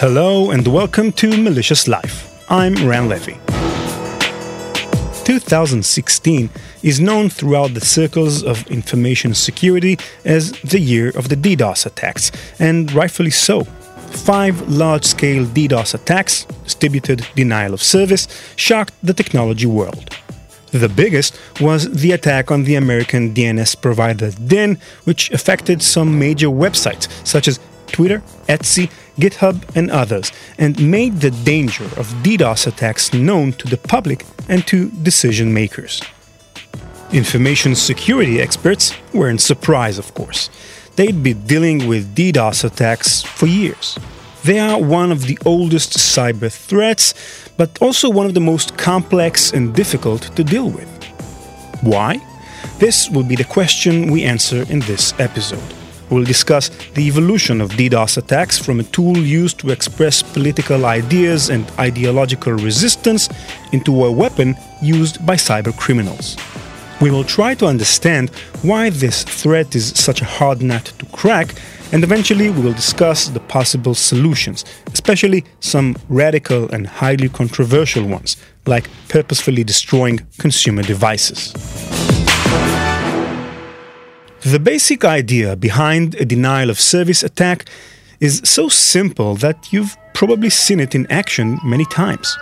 Hello and welcome to Malicious Life. I'm Ran Levi. 2016 is known throughout the circles of information security as the year of the DDoS attacks, and rightfully so. Five large scale DDoS attacks, distributed denial of service, shocked the technology world. The biggest was the attack on the American DNS provider Dyn, which affected some major websites such as Twitter, Etsy, GitHub, and others, and made the danger of DDoS attacks known to the public and to decision makers. Information security experts weren't surprised, of course. They'd been dealing with DDoS attacks for years. They are one of the oldest cyber threats, but also one of the most complex and difficult to deal with. Why? This will be the question we answer in this episode. We'll discuss the evolution of DDoS attacks from a tool used to express political ideas and ideological resistance into a weapon used by cyber criminals. We will try to understand why this threat is such a hard nut to crack, and eventually we will discuss the possible solutions, especially some radical and highly controversial ones, like purposefully destroying consumer devices. The basic idea behind a denial of service attack is so simple that you've probably seen it in action many times.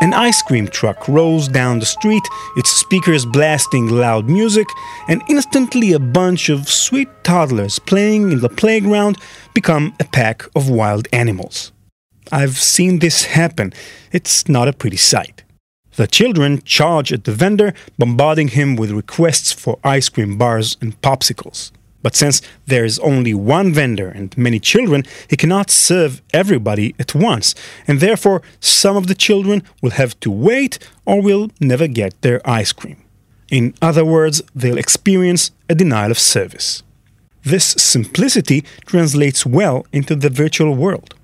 An ice cream truck rolls down the street, its speakers blasting loud music, and instantly a bunch of sweet toddlers playing in the playground become a pack of wild animals. I've seen this happen. It's not a pretty sight. The children charge at the vendor, bombarding him with requests for ice cream bars and popsicles. But since there is only one vendor and many children, he cannot serve everybody at once, and therefore some of the children will have to wait or will never get their ice cream. In other words, they'll experience a denial of service. This simplicity translates well into the virtual world.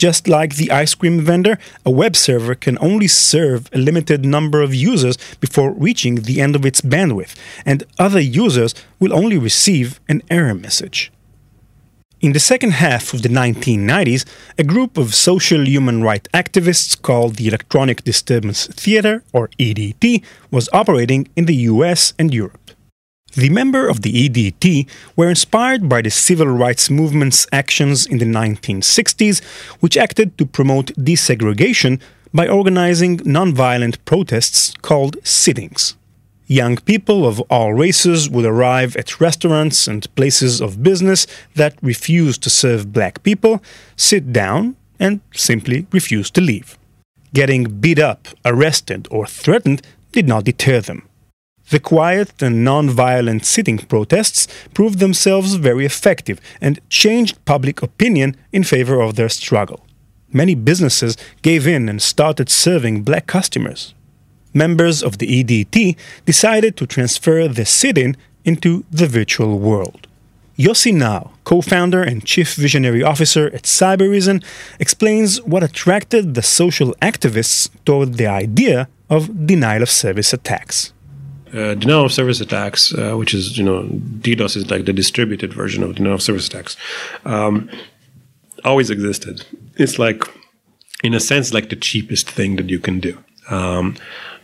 Just like the ice cream vendor, a web server can only serve a limited number of users before reaching the end of its bandwidth, and other users will only receive an error message. In the second half of the 1990s, a group of social human rights activists called the Electronic Disturbance Theater, or EDT, was operating in the US and Europe. The members of the EDT were inspired by the civil rights movement's actions in the 1960s, which acted to promote desegregation by organizing nonviolent protests called sit-ins. Young people of all races would arrive at restaurants and places of business that refused to serve black people, sit down, and simply refuse to leave. Getting beat up, arrested, or threatened did not deter them. The quiet and non-violent sit-in protests proved themselves very effective and changed public opinion in favor of their struggle. Many businesses gave in and started serving black customers. Members of the EDT decided to transfer the sit-in into the virtual world. Yossi Naar, co-founder and chief visionary officer at Cybereason, explains what attracted the social activists toward the idea of denial of service attacks uh, denial of service attacks, uh, which is you know DDoS is like the distributed version of denial of service attacks, um, always existed. It's like, in a sense, like the cheapest thing that you can do. Um,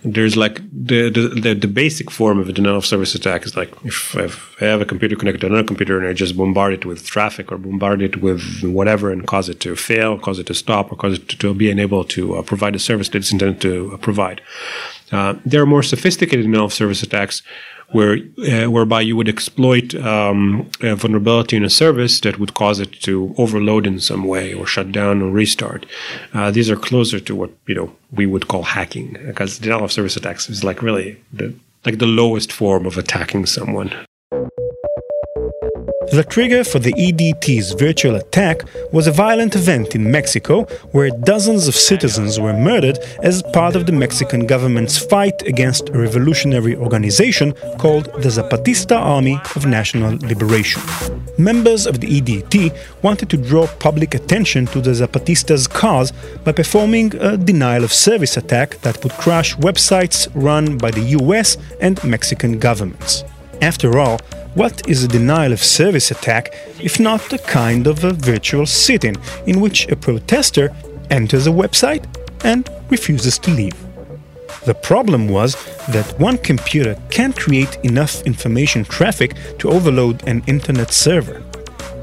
there's like the, the, the basic form of a denial of service attack is like if, if I have a computer connected to another computer and I just bombard it with traffic or bombard it with whatever and cause it to fail, cause it to stop, or cause it to, to be unable to uh, provide a service that it's intended to uh, provide. Uh, there are more sophisticated denial of service attacks where uh, whereby you would exploit um, a vulnerability in a service that would cause it to overload in some way or shut down or restart. Uh, these are closer to what you know we would call hacking because denial of service attacks is like really the like the lowest form of attacking someone. The trigger for the EDT's virtual attack was a violent event in Mexico where dozens of citizens were murdered as part of the Mexican government's fight against a revolutionary organization called the Zapatista Army of National Liberation. Members of the EDT wanted to draw public attention to the Zapatistas' cause by performing a denial of service attack that would crash websites run by the US and Mexican governments. After all, What is a denial of service attack if not a kind of a virtual sit in in which a protester enters a website and refuses to leave? The problem was that one computer can't create enough information traffic to overload an internet server.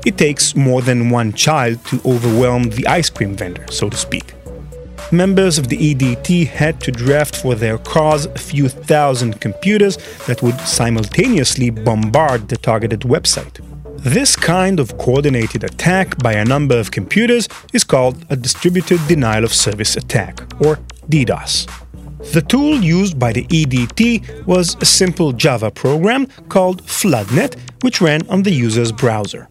It takes more than one child to overwhelm the ice cream vendor, so to speak. Members of the EDT had to draft for their cause a few thousand computers that would simultaneously bombard the targeted website. This kind of coordinated attack by a number of computers is called a distributed denial of service attack, or DDoS. The tool used by the EDT was a simple Java program called Floodnet, which ran on the user's browser.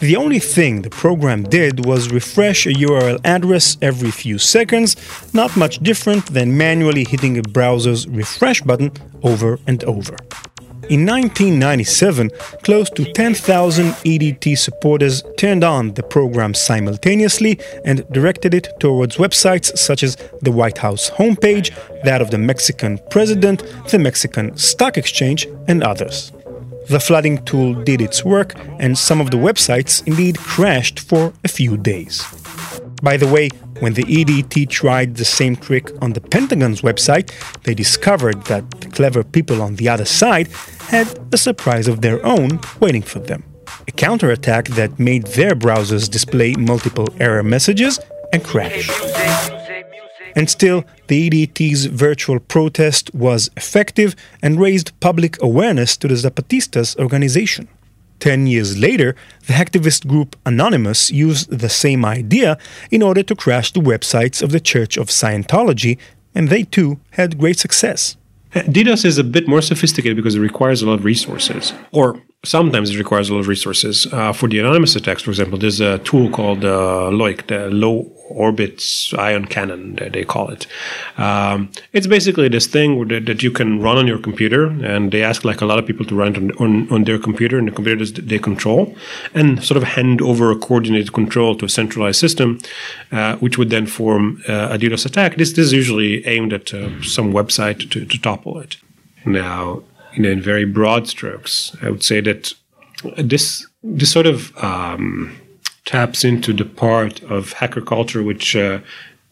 The only thing the program did was refresh a URL address every few seconds, not much different than manually hitting a browser's refresh button over and over. In 1997, close to 10,000 EDT supporters turned on the program simultaneously and directed it towards websites such as the White House homepage, that of the Mexican president, the Mexican Stock Exchange, and others. The flooding tool did its work, and some of the websites indeed crashed for a few days. By the way, when the EDT tried the same trick on the Pentagon's website, they discovered that the clever people on the other side had a surprise of their own waiting for them. A counterattack that made their browsers display multiple error messages and crash. And still, the EDT's virtual protest was effective and raised public awareness to the Zapatistas organization. Ten years later, the hacktivist group Anonymous used the same idea in order to crash the websites of the Church of Scientology, and they too had great success. DDoS is a bit more sophisticated because it requires a lot of resources, or sometimes it requires a lot of resources. Uh, for the anonymous attacks, for example, there's a tool called uh, LOIC, the Low Orbit Ion Cannon, they call it. Um, it's basically this thing that, that, you can run on your computer, and they ask like a lot of people to run on, on, on their computer, and the computer they control, and sort of hand over a coordinated control to a centralized system, uh, which would then form uh, a DDoS attack. This, this is usually aimed at uh, some website to, to topple it. Now, in, in very broad strokes, I would say that this this sort of um, taps into the part of hacker culture which uh,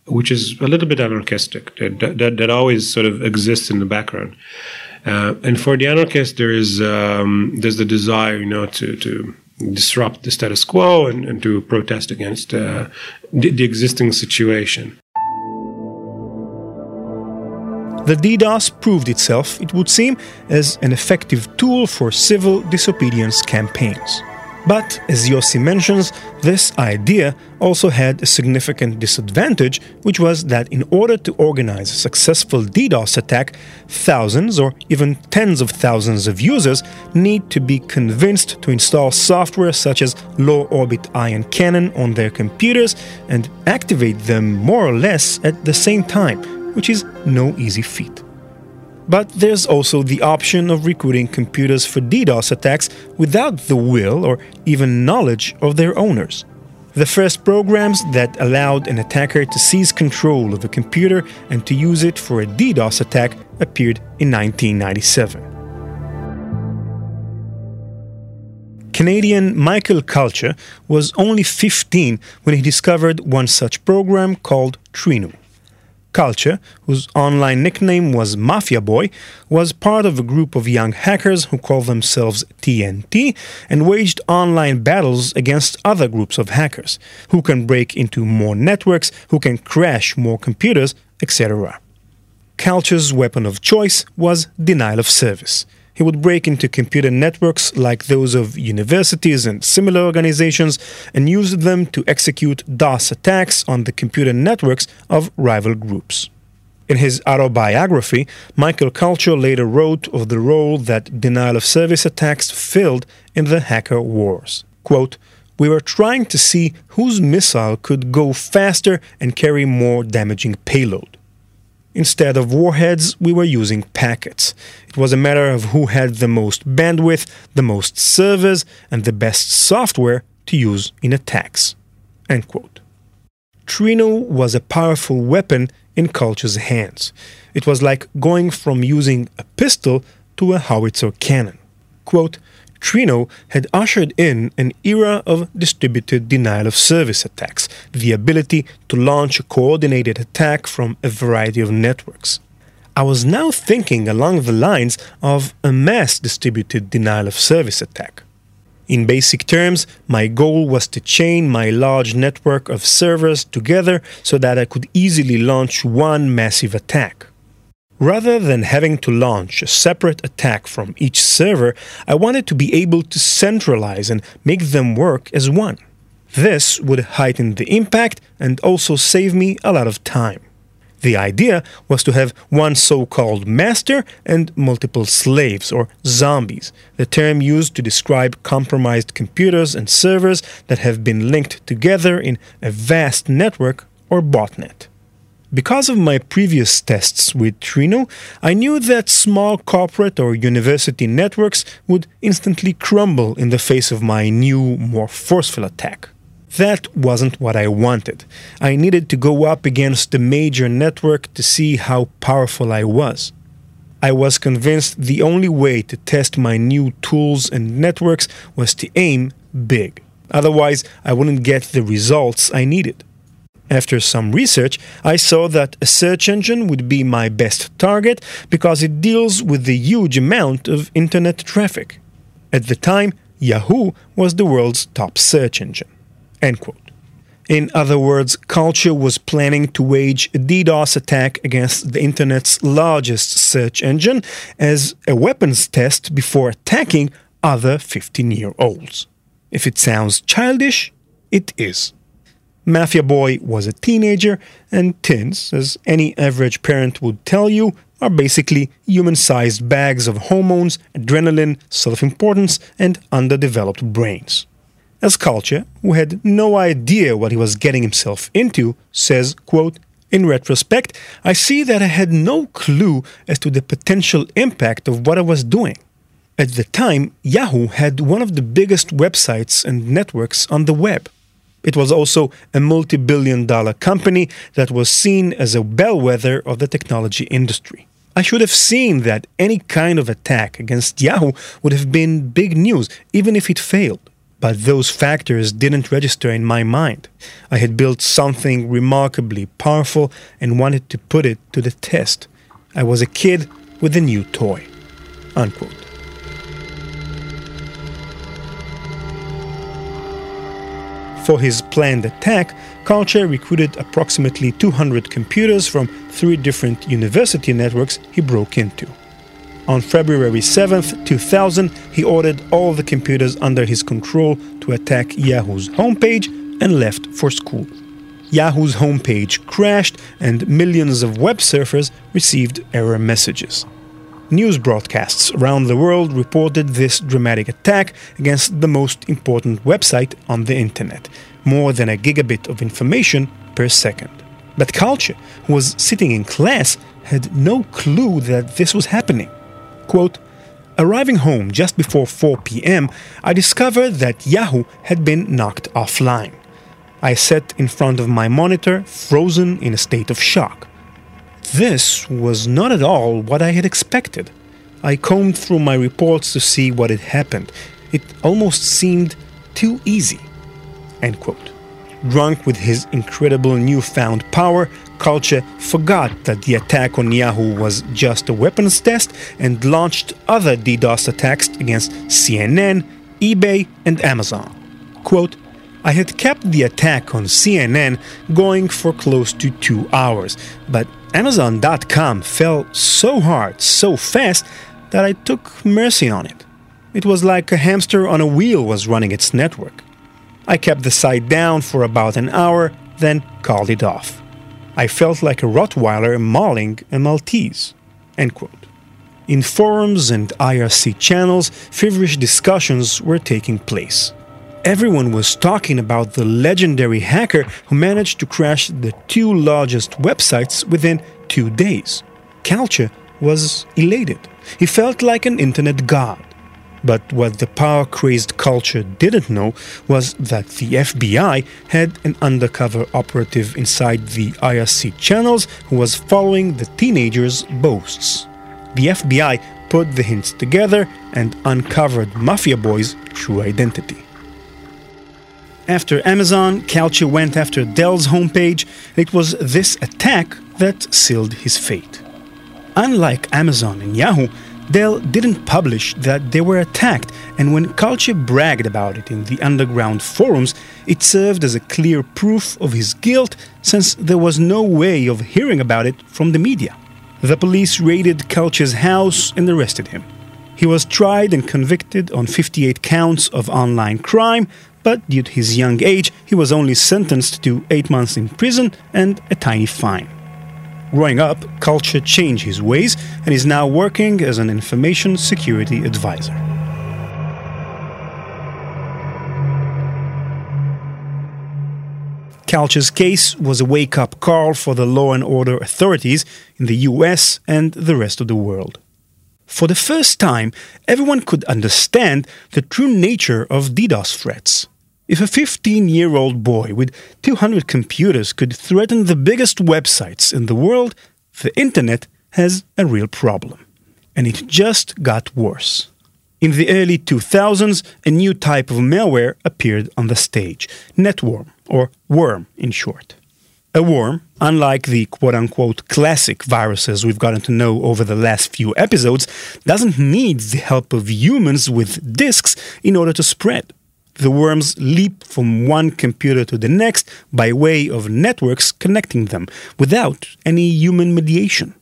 which is a little bit anarchistic that, that, that always sort of exists in the background. Uh, and for the anarchist, there is um, there's the desire, you know, to to disrupt the status quo and, and to protest against uh, the, the existing situation. The DDoS proved itself, it would seem, as an effective tool for civil disobedience campaigns. But, as Yossi mentions, this idea also had a significant disadvantage, which was that in order to organize a successful DDoS attack, thousands or even tens of thousands of users need to be convinced to install software such as low orbit ion cannon on their computers and activate them more or less at the same time which is no easy feat. But there's also the option of recruiting computers for DDoS attacks without the will or even knowledge of their owners. The first programs that allowed an attacker to seize control of a computer and to use it for a DDoS attack appeared in 1997. Canadian Michael Calce was only 15 when he discovered one such program called Trinoo. Calce, whose online nickname was Mafia Boy, was part of a group of young hackers who called themselves TNT and waged online battles against other groups of hackers who can break into more networks, who can crash more computers, etc. Calce's weapon of choice was denial of service he would break into computer networks like those of universities and similar organizations and use them to execute DOS attacks on the computer networks of rival groups. In his autobiography, Michael Calce later wrote of the role that denial of service attacks filled in the hacker wars. Quote, we were trying to see whose missile could go faster and carry more damaging payload. Instead of warheads, we were using packets. It was a matter of who had the most bandwidth, the most servers, and the best software to use in attacks. End quote. Trinoo was a powerful weapon in Calce's hands. It was like going from using a pistol to a howitzer cannon. Quote, Trinoo had ushered in an era of distributed denial of service attacks, the ability to launch a coordinated attack from a variety of networks. I was now thinking along the lines of a mass distributed denial of service attack. In basic terms, my goal was to chain my large network of servers together so that I could easily launch one massive attack. Rather than having to launch a separate attack from each server, I wanted to be able to centralize and make them work as one. This would heighten the impact and also save me a lot of time. The idea was to have one so called master and multiple slaves, or zombies, the term used to describe compromised computers and servers that have been linked together in a vast network or botnet. Because of my previous tests with Trinoo, I knew that small corporate or university networks would instantly crumble in the face of my new, more forceful attack. That wasn't what I wanted. I needed to go up against the major network to see how powerful I was. I was convinced the only way to test my new tools and networks was to aim big. Otherwise, I wouldn't get the results I needed. After some research, I saw that a search engine would be my best target because it deals with the huge amount of internet traffic. At the time, Yahoo was the world's top search engine. End quote. In other words, Calce was planning to wage a DDoS attack against the internet's largest search engine as a weapons test before attacking other 15 year olds. If it sounds childish, it is. Mafia Boy was a teenager, and teens, as any average parent would tell you, are basically human sized bags of hormones, adrenaline, self importance, and underdeveloped brains. As Calce, who had no idea what he was getting himself into, says, quote, in retrospect, I see that I had no clue as to the potential impact of what I was doing. At the time, Yahoo had one of the biggest websites and networks on the web. It was also a multi billion dollar company that was seen as a bellwether of the technology industry. I should have seen that any kind of attack against Yahoo would have been big news, even if it failed. But those factors didn't register in my mind. I had built something remarkably powerful and wanted to put it to the test. I was a kid with a new toy. Unquote. For his planned attack, Calce recruited approximately 200 computers from three different university networks he broke into. On February 7, 2000, he ordered all the computers under his control to attack Yahoo's homepage and left for school. Yahoo's homepage crashed and millions of web surfers received error messages. News broadcasts around the world reported this dramatic attack against the most important website on the internet, more than a gigabit of information per second. But Calce, who was sitting in class, had no clue that this was happening. Quote, Arriving home just before 4 p.m., I discovered that Yahoo had been knocked offline. I sat in front of my monitor, frozen in a state of shock. This was not at all what I had expected. I combed through my reports to see what had happened. It almost seemed too easy. End quote. Drunk with his incredible newfound power, Calce forgot that the attack on Yahoo was just a weapons test and launched other DDoS attacks against CNN, eBay, and Amazon. Quote, I had kept the attack on CNN going for close to two hours, but Amazon.com fell so hard, so fast, that I took mercy on it. It was like a hamster on a wheel was running its network. I kept the site down for about an hour, then called it off. I felt like a Rottweiler mauling a Maltese. In forums and IRC channels, feverish discussions were taking place. Everyone was talking about the legendary hacker who managed to crash the two largest websites within two days. Calce was elated. He felt like an internet god. But what the power crazed Calce didn't know was that the FBI had an undercover operative inside the IRC channels who was following the teenager's boasts. The FBI put the hints together and uncovered Mafia Boy's true identity. After Amazon, Calce went after Dell's homepage. It was this attack that sealed his fate. Unlike Amazon and Yahoo, Dell didn't publish that they were attacked, and when Calce bragged about it in the underground forums, it served as a clear proof of his guilt since there was no way of hearing about it from the media. The police raided Calce's house and arrested him. He was tried and convicted on 58 counts of online crime, but due to his young age, he was only sentenced to 8 months in prison and a tiny fine. Growing up, Calce changed his ways and is now working as an information security advisor. Calce's case was a wake up call for the law and order authorities in the US and the rest of the world. For the first time, everyone could understand the true nature of DDoS threats. If a 15 year old boy with 200 computers could threaten the biggest websites in the world, the internet has a real problem. And it just got worse. In the early 2000s, a new type of malware appeared on the stage Networm, or worm in short. A worm, unlike the quote unquote classic viruses we've gotten to know over the last few episodes, doesn't need the help of humans with disks in order to spread the worms leap from one computer to the next by way of networks connecting them without any human mediation.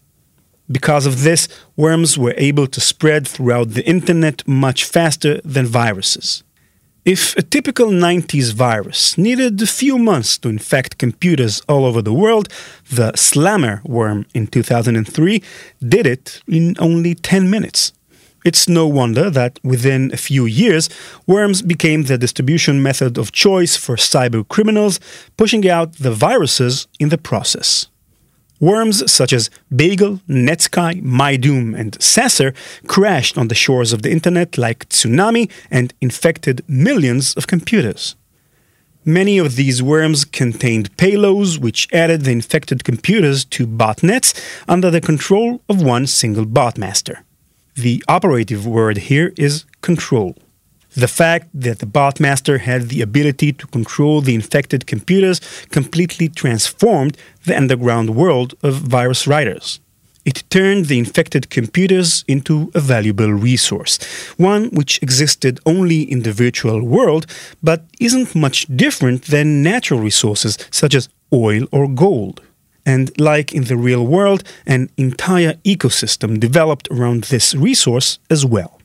Because of this, worms were able to spread throughout the internet much faster than viruses. If a typical 90s virus needed a few months to infect computers all over the world, the Slammer worm in 2003 did it in only 10 minutes. It's no wonder that within a few years, worms became the distribution method of choice for cyber criminals, pushing out the viruses in the process. Worms such as Bagle, Netsky, MyDoom, and Sasser crashed on the shores of the internet like tsunami and infected millions of computers. Many of these worms contained payloads which added the infected computers to botnets under the control of one single botmaster. The operative word here is control. The fact that the botmaster had the ability to control the infected computers completely transformed the underground world of virus writers. It turned the infected computers into a valuable resource, one which existed only in the virtual world, but isn't much different than natural resources such as oil or gold. And like in the real world, an entire ecosystem developed around this resource as well.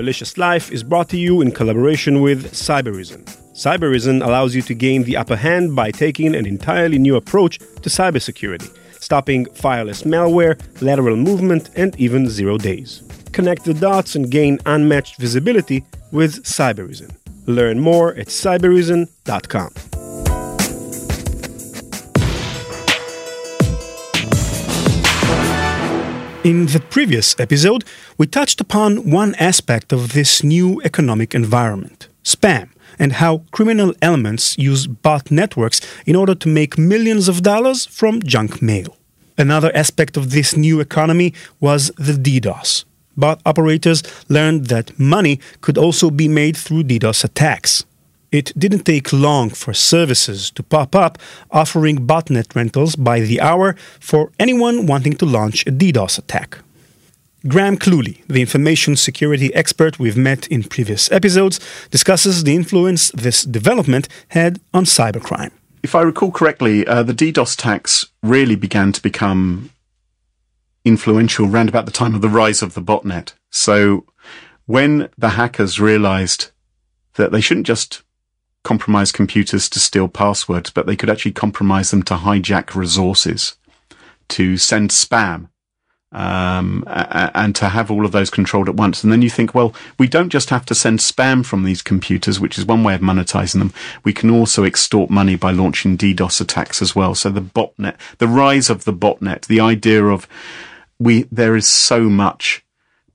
Malicious Life is brought to you in collaboration with Cybereason. Cybereason allows you to gain the upper hand by taking an entirely new approach to cybersecurity, stopping fileless malware, lateral movement, and even zero days. Connect the dots and gain unmatched visibility with Cybereason. Learn more at cybereason.com. In the previous episode, we touched upon one aspect of this new economic environment spam, and how criminal elements use bot networks in order to make millions of dollars from junk mail. Another aspect of this new economy was the DDoS, bot operators learned that money could also be made through DDoS attacks. It didn't take long for services to pop up offering botnet rentals by the hour for anyone wanting to launch a DDoS attack. Graham Cluley, the information security expert we've met in previous episodes, discusses the influence this development had on cybercrime. If I recall correctly, uh, the DDoS attacks really began to become influential around about the time of the rise of the botnet. So when the hackers realized that they shouldn't just compromise computers to steal passwords, but they could actually compromise them to hijack resources, to send spam, um, and to have all of those controlled at once. And then you think, well, we don't just have to send spam from these computers, which is one way of monetizing them. We can also extort money by launching DDoS attacks as well. So the botnet, the rise of the botnet, the idea of we there is so much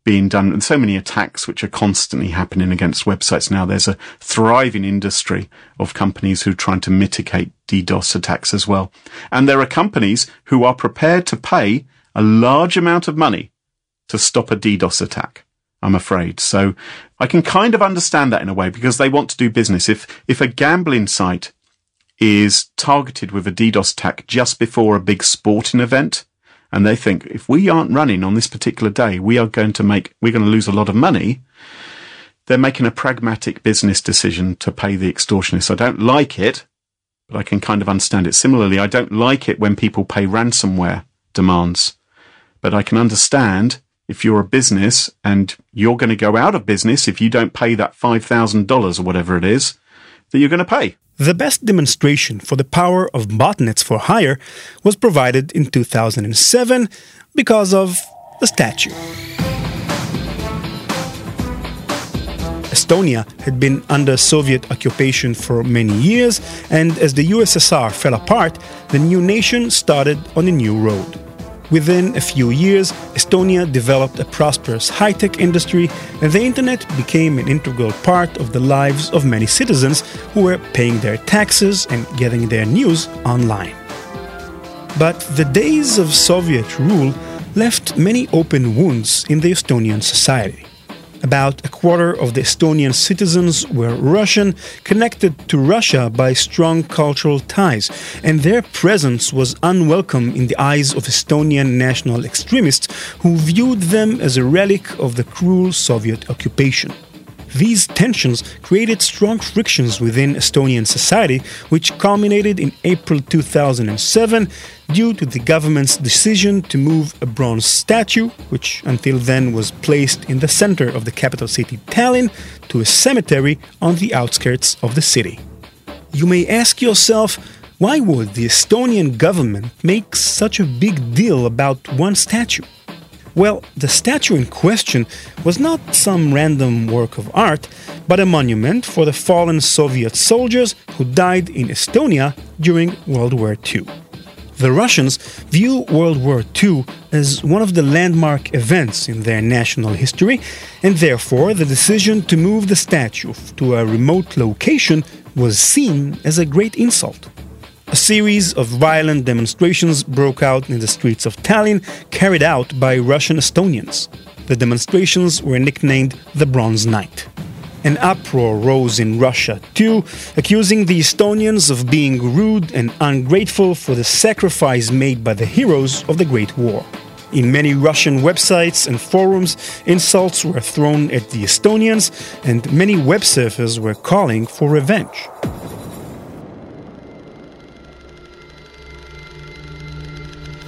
being done and so many attacks which are constantly happening against websites now. There's a thriving industry of companies who are trying to mitigate DDoS attacks as well. And there are companies who are prepared to pay a large amount of money to stop a DDoS attack. I'm afraid. So I can kind of understand that in a way because they want to do business. If, if a gambling site is targeted with a DDoS attack just before a big sporting event, and they think if we aren't running on this particular day, we are going to make, we're going to lose a lot of money. They're making a pragmatic business decision to pay the extortionists. I don't like it, but I can kind of understand it. Similarly, I don't like it when people pay ransomware demands, but I can understand if you're a business and you're going to go out of business if you don't pay that $5,000 or whatever it is that you're going to pay. The best demonstration for the power of botnets for hire was provided in 2007 because of the statue. Estonia had been under Soviet occupation for many years, and as the USSR fell apart, the new nation started on a new road. Within a few years, Estonia developed a prosperous high tech industry, and the internet became an integral part of the lives of many citizens who were paying their taxes and getting their news online. But the days of Soviet rule left many open wounds in the Estonian society. About a quarter of the Estonian citizens were Russian, connected to Russia by strong cultural ties, and their presence was unwelcome in the eyes of Estonian national extremists who viewed them as a relic of the cruel Soviet occupation. These tensions created strong frictions within Estonian society, which culminated in April 2007 due to the government's decision to move a bronze statue, which until then was placed in the center of the capital city Tallinn, to a cemetery on the outskirts of the city. You may ask yourself, why would the Estonian government make such a big deal about one statue? Well, the statue in question was not some random work of art, but a monument for the fallen Soviet soldiers who died in Estonia during World War II. The Russians view World War II as one of the landmark events in their national history, and therefore the decision to move the statue to a remote location was seen as a great insult. A series of violent demonstrations broke out in the streets of Tallinn, carried out by Russian Estonians. The demonstrations were nicknamed the Bronze Night. An uproar rose in Russia, too, accusing the Estonians of being rude and ungrateful for the sacrifice made by the heroes of the Great War. In many Russian websites and forums, insults were thrown at the Estonians, and many web surfers were calling for revenge.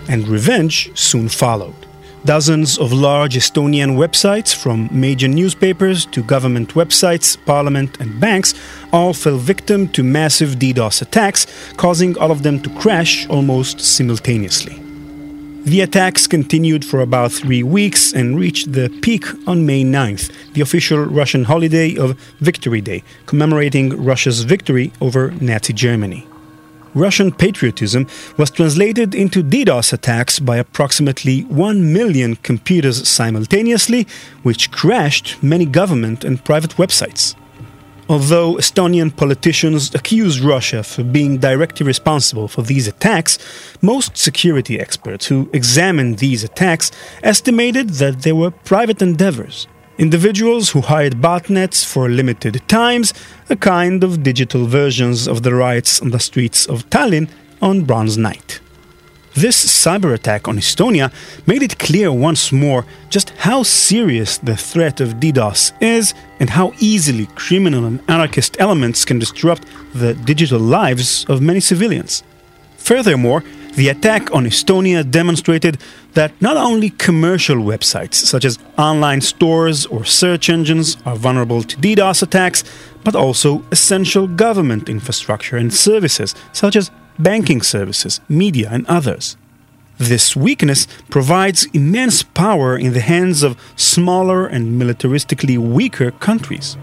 And revenge soon followed. Dozens of large Estonian websites, from major newspapers to government websites, parliament, and banks, all fell victim to massive DDoS attacks, causing all of them to crash almost simultaneously. The attacks continued for about three weeks and reached the peak on May 9th, the official Russian holiday of Victory Day, commemorating Russia's victory over Nazi Germany. Russian patriotism was translated into DDoS attacks by approximately 1 million computers simultaneously, which crashed many government and private websites. Although Estonian politicians accuse Russia for being directly responsible for these attacks, most security experts who examined these attacks estimated that they were private endeavors individuals who hired botnets for limited times, a kind of digital versions of the riots on the streets of Tallinn on Bronze Night. This cyber attack on Estonia made it clear once more just how serious the threat of DDoS is and how easily criminal and anarchist elements can disrupt the digital lives of many civilians. Furthermore, the attack on Estonia demonstrated that not only commercial websites, such as online stores or search engines, are vulnerable to DDoS attacks, but also essential government infrastructure and services, such as banking services, media, and others. This weakness provides immense power in the hands of smaller and militaristically weaker countries.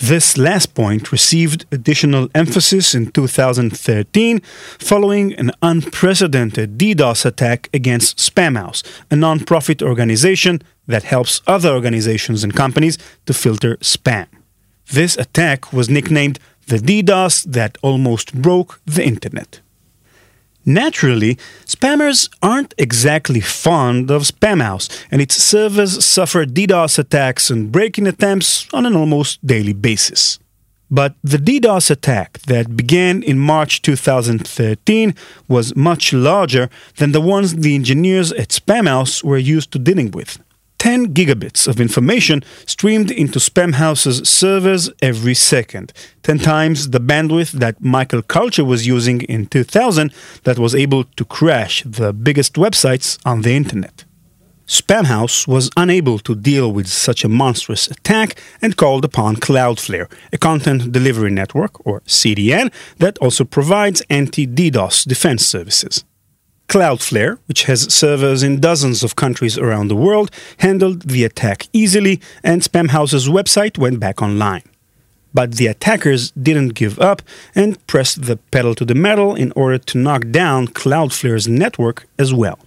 This last point received additional emphasis in 2013 following an unprecedented DDoS attack against Spamhaus, a non-profit organization that helps other organizations and companies to filter spam. This attack was nicknamed the DDoS that almost broke the internet. Naturally, spammers aren't exactly fond of Spamhaus, and its servers suffer DDoS attacks and break-in attempts on an almost daily basis. But the DDoS attack that began in March 2013 was much larger than the ones the engineers at Spamhaus were used to dealing with. 10 gigabits of information streamed into Spamhaus's servers every second, 10 times the bandwidth that Michael Calce was using in 2000 that was able to crash the biggest websites on the internet. Spamhaus was unable to deal with such a monstrous attack and called upon Cloudflare, a content delivery network, or CDN, that also provides anti DDoS defense services. Cloudflare, which has servers in dozens of countries around the world, handled the attack easily, and Spamhaus's website went back online. But the attackers didn't give up and pressed the pedal to the metal in order to knock down Cloudflare's network as well.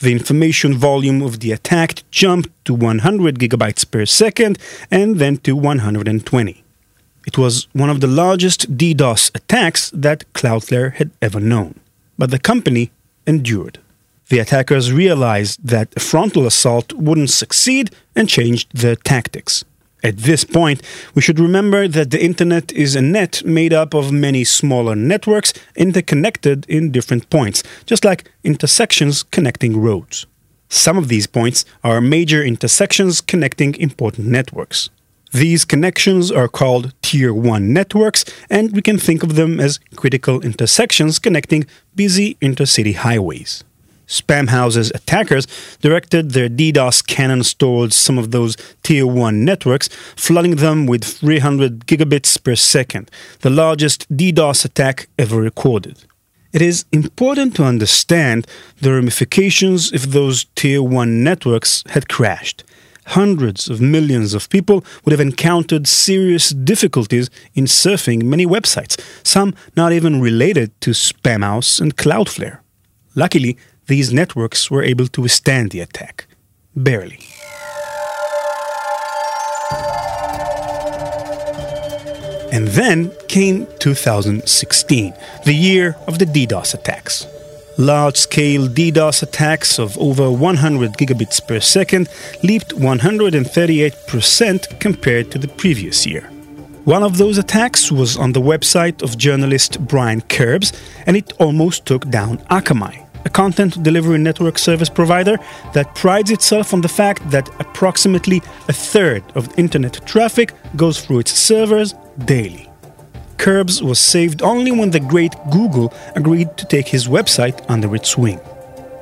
The information volume of the attack jumped to 100 gigabytes per second and then to 120. It was one of the largest DDoS attacks that Cloudflare had ever known. But the company endured. The attackers realized that a frontal assault wouldn't succeed and changed their tactics. At this point, we should remember that the internet is a net made up of many smaller networks interconnected in different points, just like intersections connecting roads. Some of these points are major intersections connecting important networks. These connections are called Tier 1 networks, and we can think of them as critical intersections connecting busy intercity highways. Spamhaus's attackers directed their DDoS cannons towards some of those Tier 1 networks, flooding them with 300 gigabits per second, the largest DDoS attack ever recorded. It is important to understand the ramifications if those Tier 1 networks had crashed hundreds of millions of people would have encountered serious difficulties in surfing many websites, some not even related to Spamhaus and Cloudflare. Luckily, these networks were able to withstand the attack. Barely. And then came 2016, the year of the DDoS attacks large scale DDoS attacks of over 100 gigabits per second leaped 138% compared to the previous year. One of those attacks was on the website of journalist Brian Krebs, and it almost took down Akamai, a content delivery network service provider that prides itself on the fact that approximately a third of internet traffic goes through its servers daily. Krebs was saved only when the great Google agreed to take his website under its wing.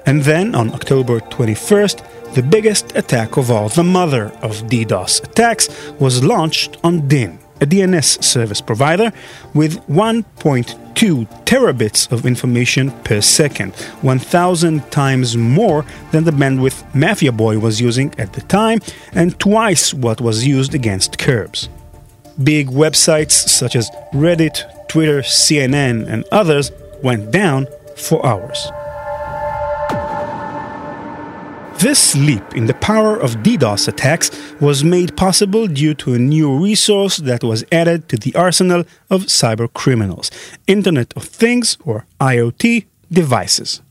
And then, on October 21st, the biggest attack of all, the mother of DDoS attacks, was launched on Dyn, a DNS service provider, with 1.2 terabits of information per second, 1,000 times more than the bandwidth Mafia Boy was using at the time, and twice what was used against Krebs. Big websites such as Reddit, Twitter, CNN, and others went down for hours. This leap in the power of DDoS attacks was made possible due to a new resource that was added to the arsenal of cyber criminals Internet of Things, or IoT, devices.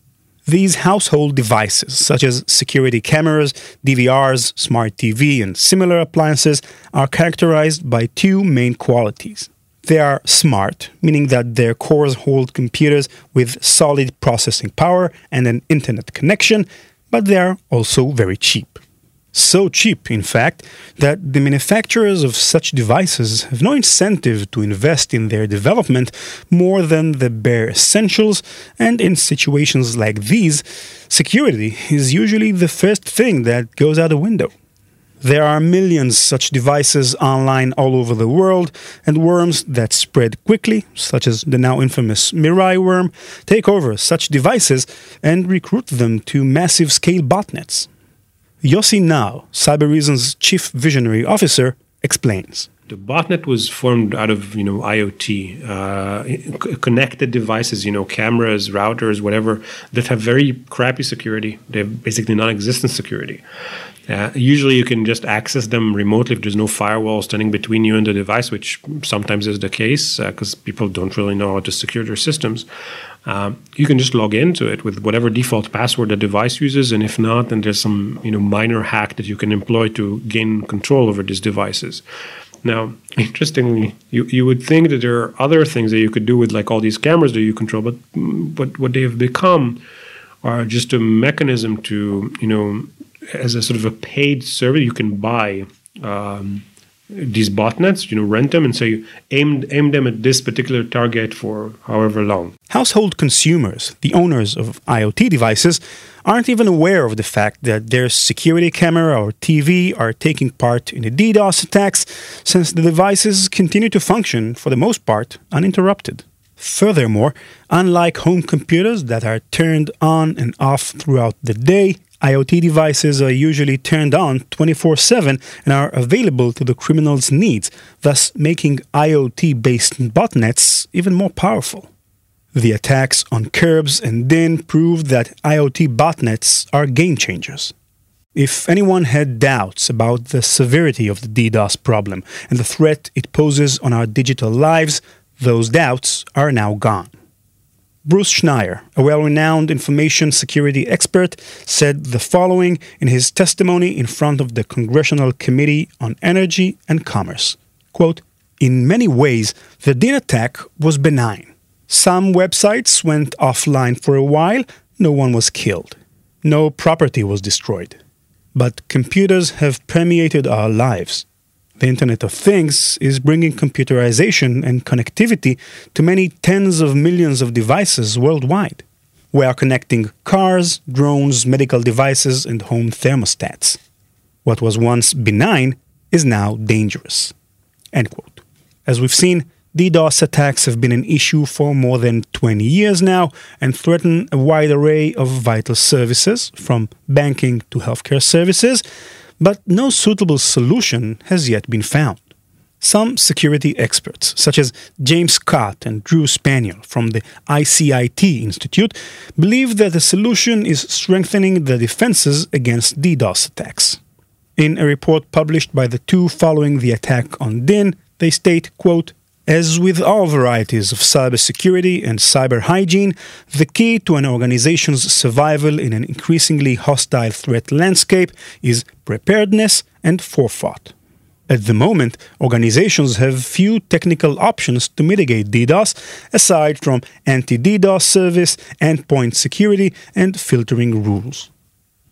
These household devices, such as security cameras, DVRs, smart TV, and similar appliances, are characterized by two main qualities. They are smart, meaning that their cores hold computers with solid processing power and an internet connection, but they are also very cheap. So cheap, in fact, that the manufacturers of such devices have no incentive to invest in their development more than the bare essentials, and in situations like these, security is usually the first thing that goes out the window. There are millions such devices online all over the world, and worms that spread quickly, such as the now infamous Mirai worm, take over such devices and recruit them to massive scale botnets. Yossi Naar, Cybereason's chief visionary officer, explains. The botnet was formed out of you know IoT, uh, connected devices, you know cameras, routers, whatever that have very crappy security. They have basically non-existent security. Uh, usually, you can just access them remotely if there's no firewall standing between you and the device, which sometimes is the case because uh, people don't really know how to secure their systems. Um, you can just log into it with whatever default password the device uses, and if not, then there's some you know minor hack that you can employ to gain control over these devices. Now, interestingly, you, you would think that there are other things that you could do with like all these cameras that you control, but but what they have become are just a mechanism to you know as a sort of a paid service you can buy um, these botnets, you know, rent them and say aim aim them at this particular target for however long. Household consumers, the owners of IoT devices, aren't even aware of the fact that their security camera or TV are taking part in the DDoS attacks since the devices continue to function for the most part uninterrupted. Furthermore, unlike home computers that are turned on and off throughout the day, IoT devices are usually turned on 24 7 and are available to the criminal's needs, thus making IoT based botnets even more powerful. The attacks on Krebs and Dyn proved that IoT botnets are game changers. If anyone had doubts about the severity of the DDoS problem and the threat it poses on our digital lives, those doubts are now gone. Bruce Schneier, a well renowned information security expert, said the following in his testimony in front of the Congressional Committee on Energy and Commerce Quote, In many ways, the Dyn attack was benign. Some websites went offline for a while, no one was killed. No property was destroyed. But computers have permeated our lives. The Internet of Things is bringing computerization and connectivity to many tens of millions of devices worldwide. We are connecting cars, drones, medical devices, and home thermostats. What was once benign is now dangerous. As we've seen, DDoS attacks have been an issue for more than 20 years now and threaten a wide array of vital services, from banking to healthcare services, but no suitable solution has yet been found. Some security experts, such as James Scott and Drew Spaniel from the ICIT Institute, believe that the solution is strengthening the defenses against DDoS attacks. In a report published by the two following the attack on Dyn, they state, quote, as with all varieties of cybersecurity and cyber hygiene, the key to an organization's survival in an increasingly hostile threat landscape is preparedness and forethought. At the moment, organizations have few technical options to mitigate DDoS aside from anti DDoS service, endpoint security, and filtering rules.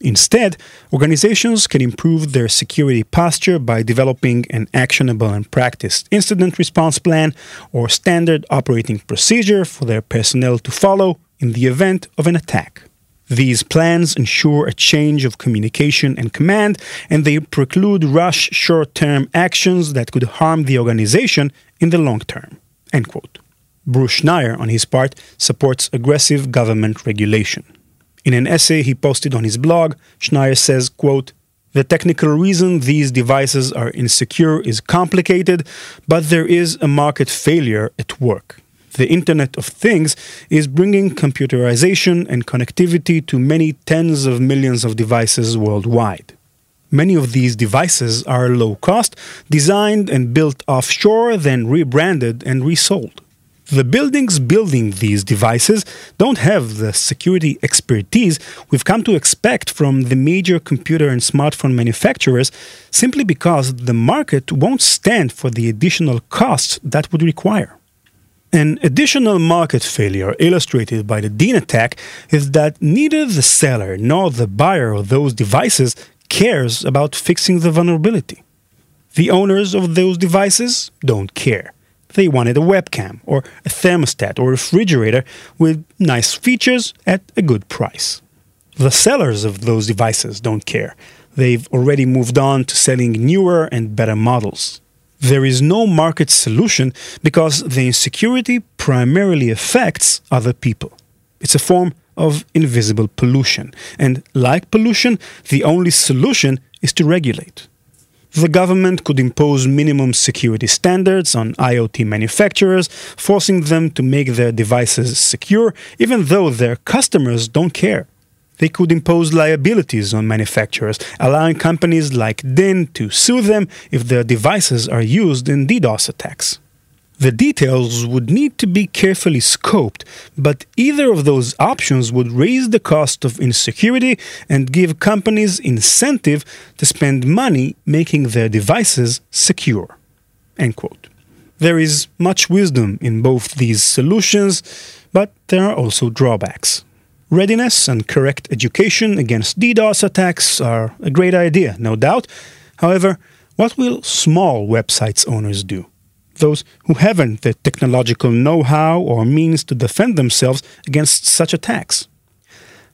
Instead, organizations can improve their security posture by developing an actionable and practiced incident response plan or standard operating procedure for their personnel to follow in the event of an attack. These plans ensure a change of communication and command, and they preclude rush short term actions that could harm the organization in the long term. "End Bruce Schneier, on his part, supports aggressive government regulation. In an essay he posted on his blog, Schneier says, quote, the technical reason these devices are insecure is complicated, but there is a market failure at work. The Internet of Things is bringing computerization and connectivity to many tens of millions of devices worldwide. Many of these devices are low cost, designed and built offshore, then rebranded and resold. The buildings building these devices don't have the security expertise we've come to expect from the major computer and smartphone manufacturers simply because the market won't stand for the additional costs that would require. An additional market failure illustrated by the Dean attack is that neither the seller nor the buyer of those devices cares about fixing the vulnerability. The owners of those devices don't care. They wanted a webcam or a thermostat or refrigerator with nice features at a good price. The sellers of those devices don't care. They've already moved on to selling newer and better models. There is no market solution because the insecurity primarily affects other people. It's a form of invisible pollution. And like pollution, the only solution is to regulate. The government could impose minimum security standards on IoT manufacturers, forcing them to make their devices secure, even though their customers don't care. They could impose liabilities on manufacturers, allowing companies like Dyn to sue them if their devices are used in DDoS attacks. The details would need to be carefully scoped, but either of those options would raise the cost of insecurity and give companies incentive to spend money making their devices secure. There is much wisdom in both these solutions, but there are also drawbacks. Readiness and correct education against DDoS attacks are a great idea, no doubt. However, what will small websites owners do? Those who haven't the technological know how or means to defend themselves against such attacks.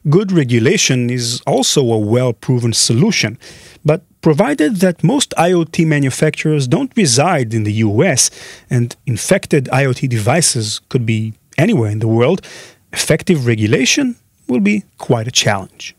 Good regulation is also a well proven solution, but provided that most IoT manufacturers don't reside in the US and infected IoT devices could be anywhere in the world, effective regulation will be quite a challenge.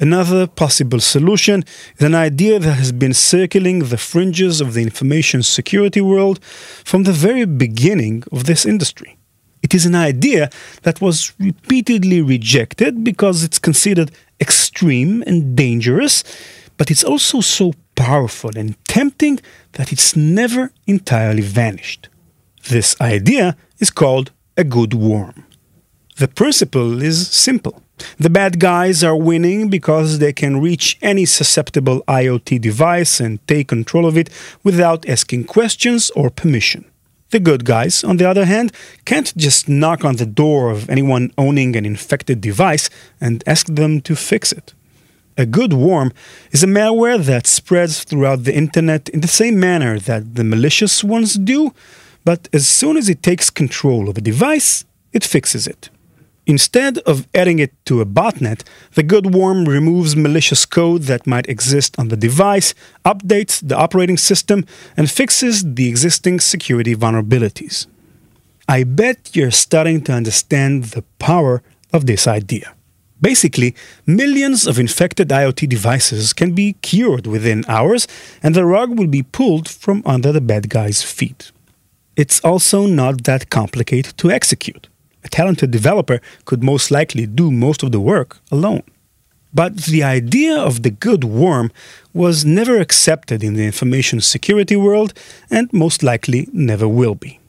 Another possible solution is an idea that has been circling the fringes of the information security world from the very beginning of this industry. It is an idea that was repeatedly rejected because it's considered extreme and dangerous, but it's also so powerful and tempting that it's never entirely vanished. This idea is called a good worm. The principle is simple. The bad guys are winning because they can reach any susceptible IoT device and take control of it without asking questions or permission. The good guys, on the other hand, can't just knock on the door of anyone owning an infected device and ask them to fix it. A good worm is a malware that spreads throughout the internet in the same manner that the malicious ones do, but as soon as it takes control of a device, it fixes it. Instead of adding it to a botnet, the good worm removes malicious code that might exist on the device, updates the operating system, and fixes the existing security vulnerabilities. I bet you're starting to understand the power of this idea. Basically, millions of infected IoT devices can be cured within hours, and the rug will be pulled from under the bad guy's feet. It's also not that complicated to execute a talented developer could most likely do most of the work alone. But the idea of the good worm was never accepted in the information security world and most likely never will be.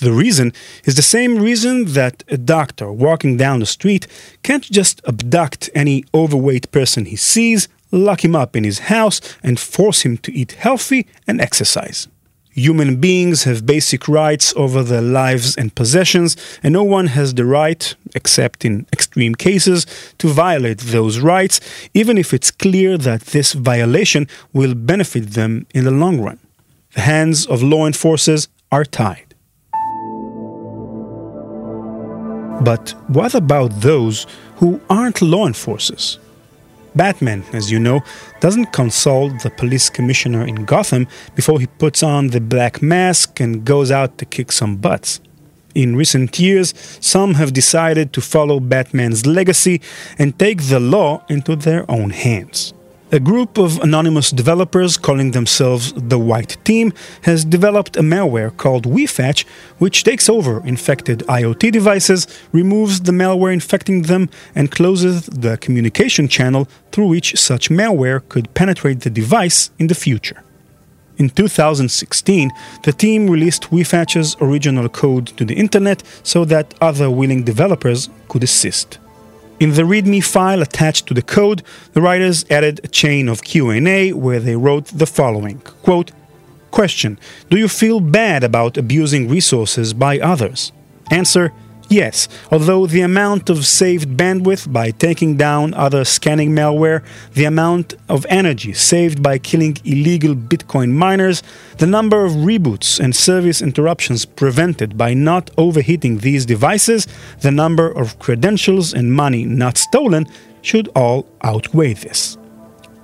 The reason is the same reason that a doctor walking down the street can't just abduct any overweight person he sees, lock him up in his house, and force him to eat healthy and exercise. Human beings have basic rights over their lives and possessions, and no one has the right, except in extreme cases, to violate those rights, even if it's clear that this violation will benefit them in the long run. The hands of law enforcers are tied. But what about those who aren't law enforcers? Batman, as you know, doesn't consult the police commissioner in Gotham before he puts on the black mask and goes out to kick some butts. In recent years, some have decided to follow Batman's legacy and take the law into their own hands. A group of anonymous developers calling themselves the White Team has developed a malware called Wifatch, which takes over infected IoT devices, removes the malware infecting them, and closes the communication channel through which such malware could penetrate the device in the future. In 2016, the team released Wifatch's original code to the internet so that other willing developers could assist. In the README file attached to the code, the writers added a chain of Q&A where they wrote the following, quote, Question, do you feel bad about abusing resources by others? Answer, Yes, although the amount of saved bandwidth by taking down other scanning malware, the amount of energy saved by killing illegal Bitcoin miners, the number of reboots and service interruptions prevented by not overheating these devices, the number of credentials and money not stolen should all outweigh this.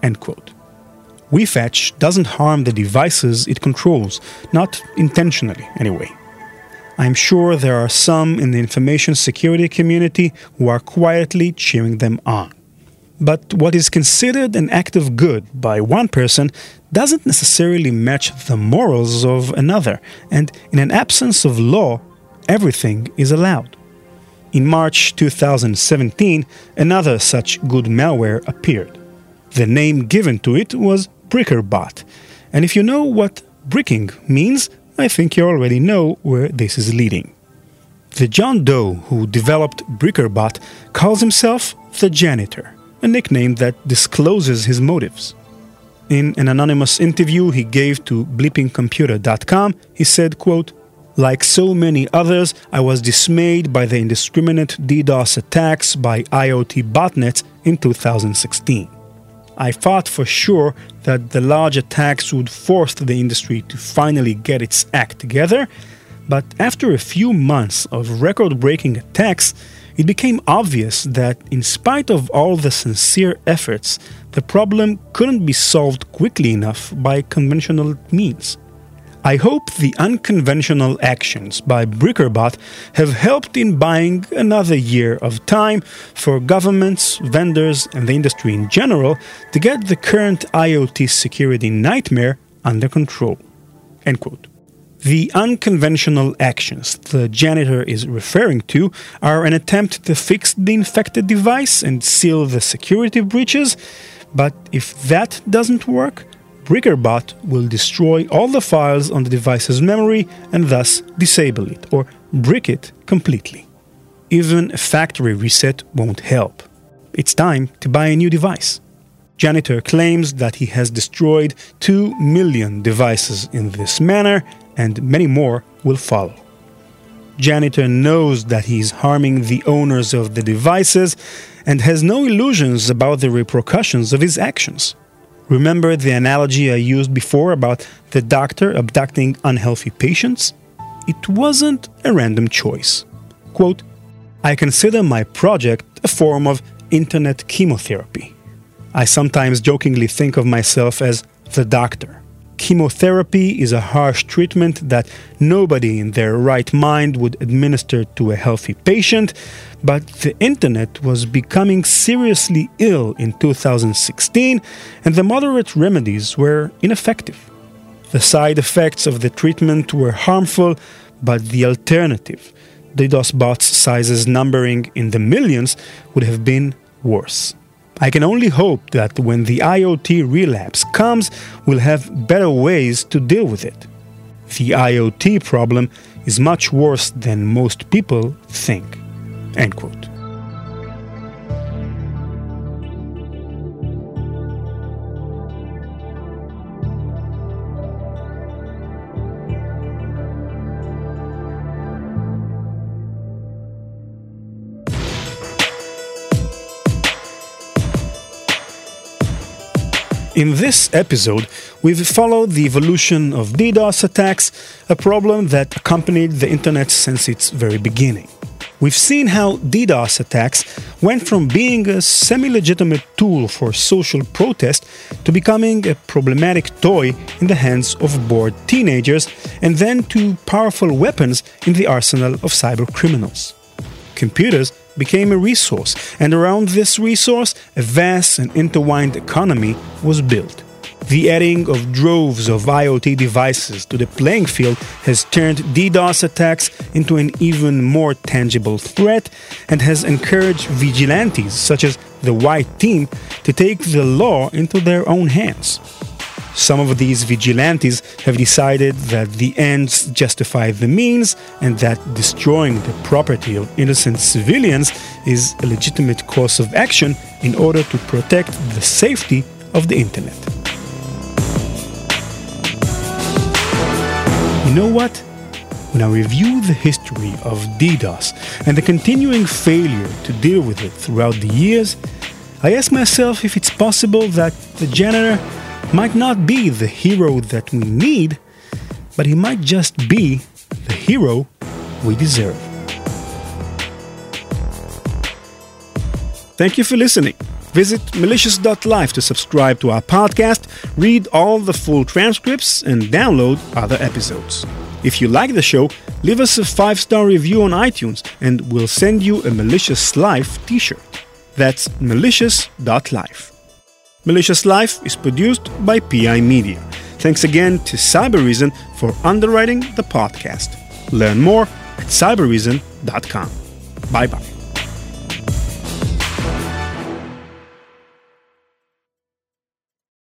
End quote. Wifatch doesn't harm the devices it controls, not intentionally anyway. I'm sure there are some in the information security community who are quietly cheering them on. But what is considered an act of good by one person doesn't necessarily match the morals of another, and in an absence of law, everything is allowed. In March 2017, another such good malware appeared. The name given to it was BrickerBot, and if you know what bricking means, I think you already know where this is leading. The John Doe who developed BrickerBot calls himself the janitor, a nickname that discloses his motives. In an anonymous interview he gave to bleepingcomputer.com, he said, quote, like so many others, I was dismayed by the indiscriminate DDoS attacks by IoT botnets in 2016. I thought for sure that the large attacks would force the industry to finally get its act together, but after a few months of record breaking attacks, it became obvious that, in spite of all the sincere efforts, the problem couldn't be solved quickly enough by conventional means. I hope the unconventional actions by Brickerbot have helped in buying another year of time for governments, vendors, and the industry in general to get the current IoT security nightmare under control. End quote. The unconventional actions the janitor is referring to are an attempt to fix the infected device and seal the security breaches, but if that doesn't work, BrickerBot will destroy all the files on the device's memory and thus disable it or brick it completely. Even a factory reset won't help. It's time to buy a new device. Janitor claims that he has destroyed 2 million devices in this manner, and many more will follow. Janitor knows that he is harming the owners of the devices and has no illusions about the repercussions of his actions. Remember the analogy I used before about the doctor abducting unhealthy patients? It wasn't a random choice. Quote, I consider my project a form of internet chemotherapy. I sometimes jokingly think of myself as the doctor. Chemotherapy is a harsh treatment that nobody in their right mind would administer to a healthy patient, but the internet was becoming seriously ill in 2016 and the moderate remedies were ineffective. The side effects of the treatment were harmful, but the alternative, DDoS bots sizes numbering in the millions, would have been worse. I can only hope that when the IoT relapse comes, we'll have better ways to deal with it. The IoT problem is much worse than most people think. End quote. In this episode, we've followed the evolution of DDoS attacks, a problem that accompanied the internet since its very beginning. We've seen how DDoS attacks went from being a semi legitimate tool for social protest to becoming a problematic toy in the hands of bored teenagers, and then to powerful weapons in the arsenal of cyber criminals. Computers became a resource, and around this resource, a vast and intertwined economy was built. The adding of droves of IoT devices to the playing field has turned DDoS attacks into an even more tangible threat and has encouraged vigilantes such as the White Team to take the law into their own hands. Some of these vigilantes have decided that the ends justify the means and that destroying the property of innocent civilians is a legitimate course of action in order to protect the safety of the internet. You know what? When I review the history of DDoS and the continuing failure to deal with it throughout the years, I ask myself if it's possible that the janitor might not be the hero that we need, but he might just be the hero we deserve. Thank you for listening. Visit malicious.life to subscribe to our podcast, read all the full transcripts, and download other episodes. If you like the show, leave us a five star review on iTunes and we'll send you a Malicious Life t shirt. That's malicious.life. Malicious Life is produced by PI Media. Thanks again to Cybereason for underwriting the podcast. Learn more at cybereason.com. Bye bye.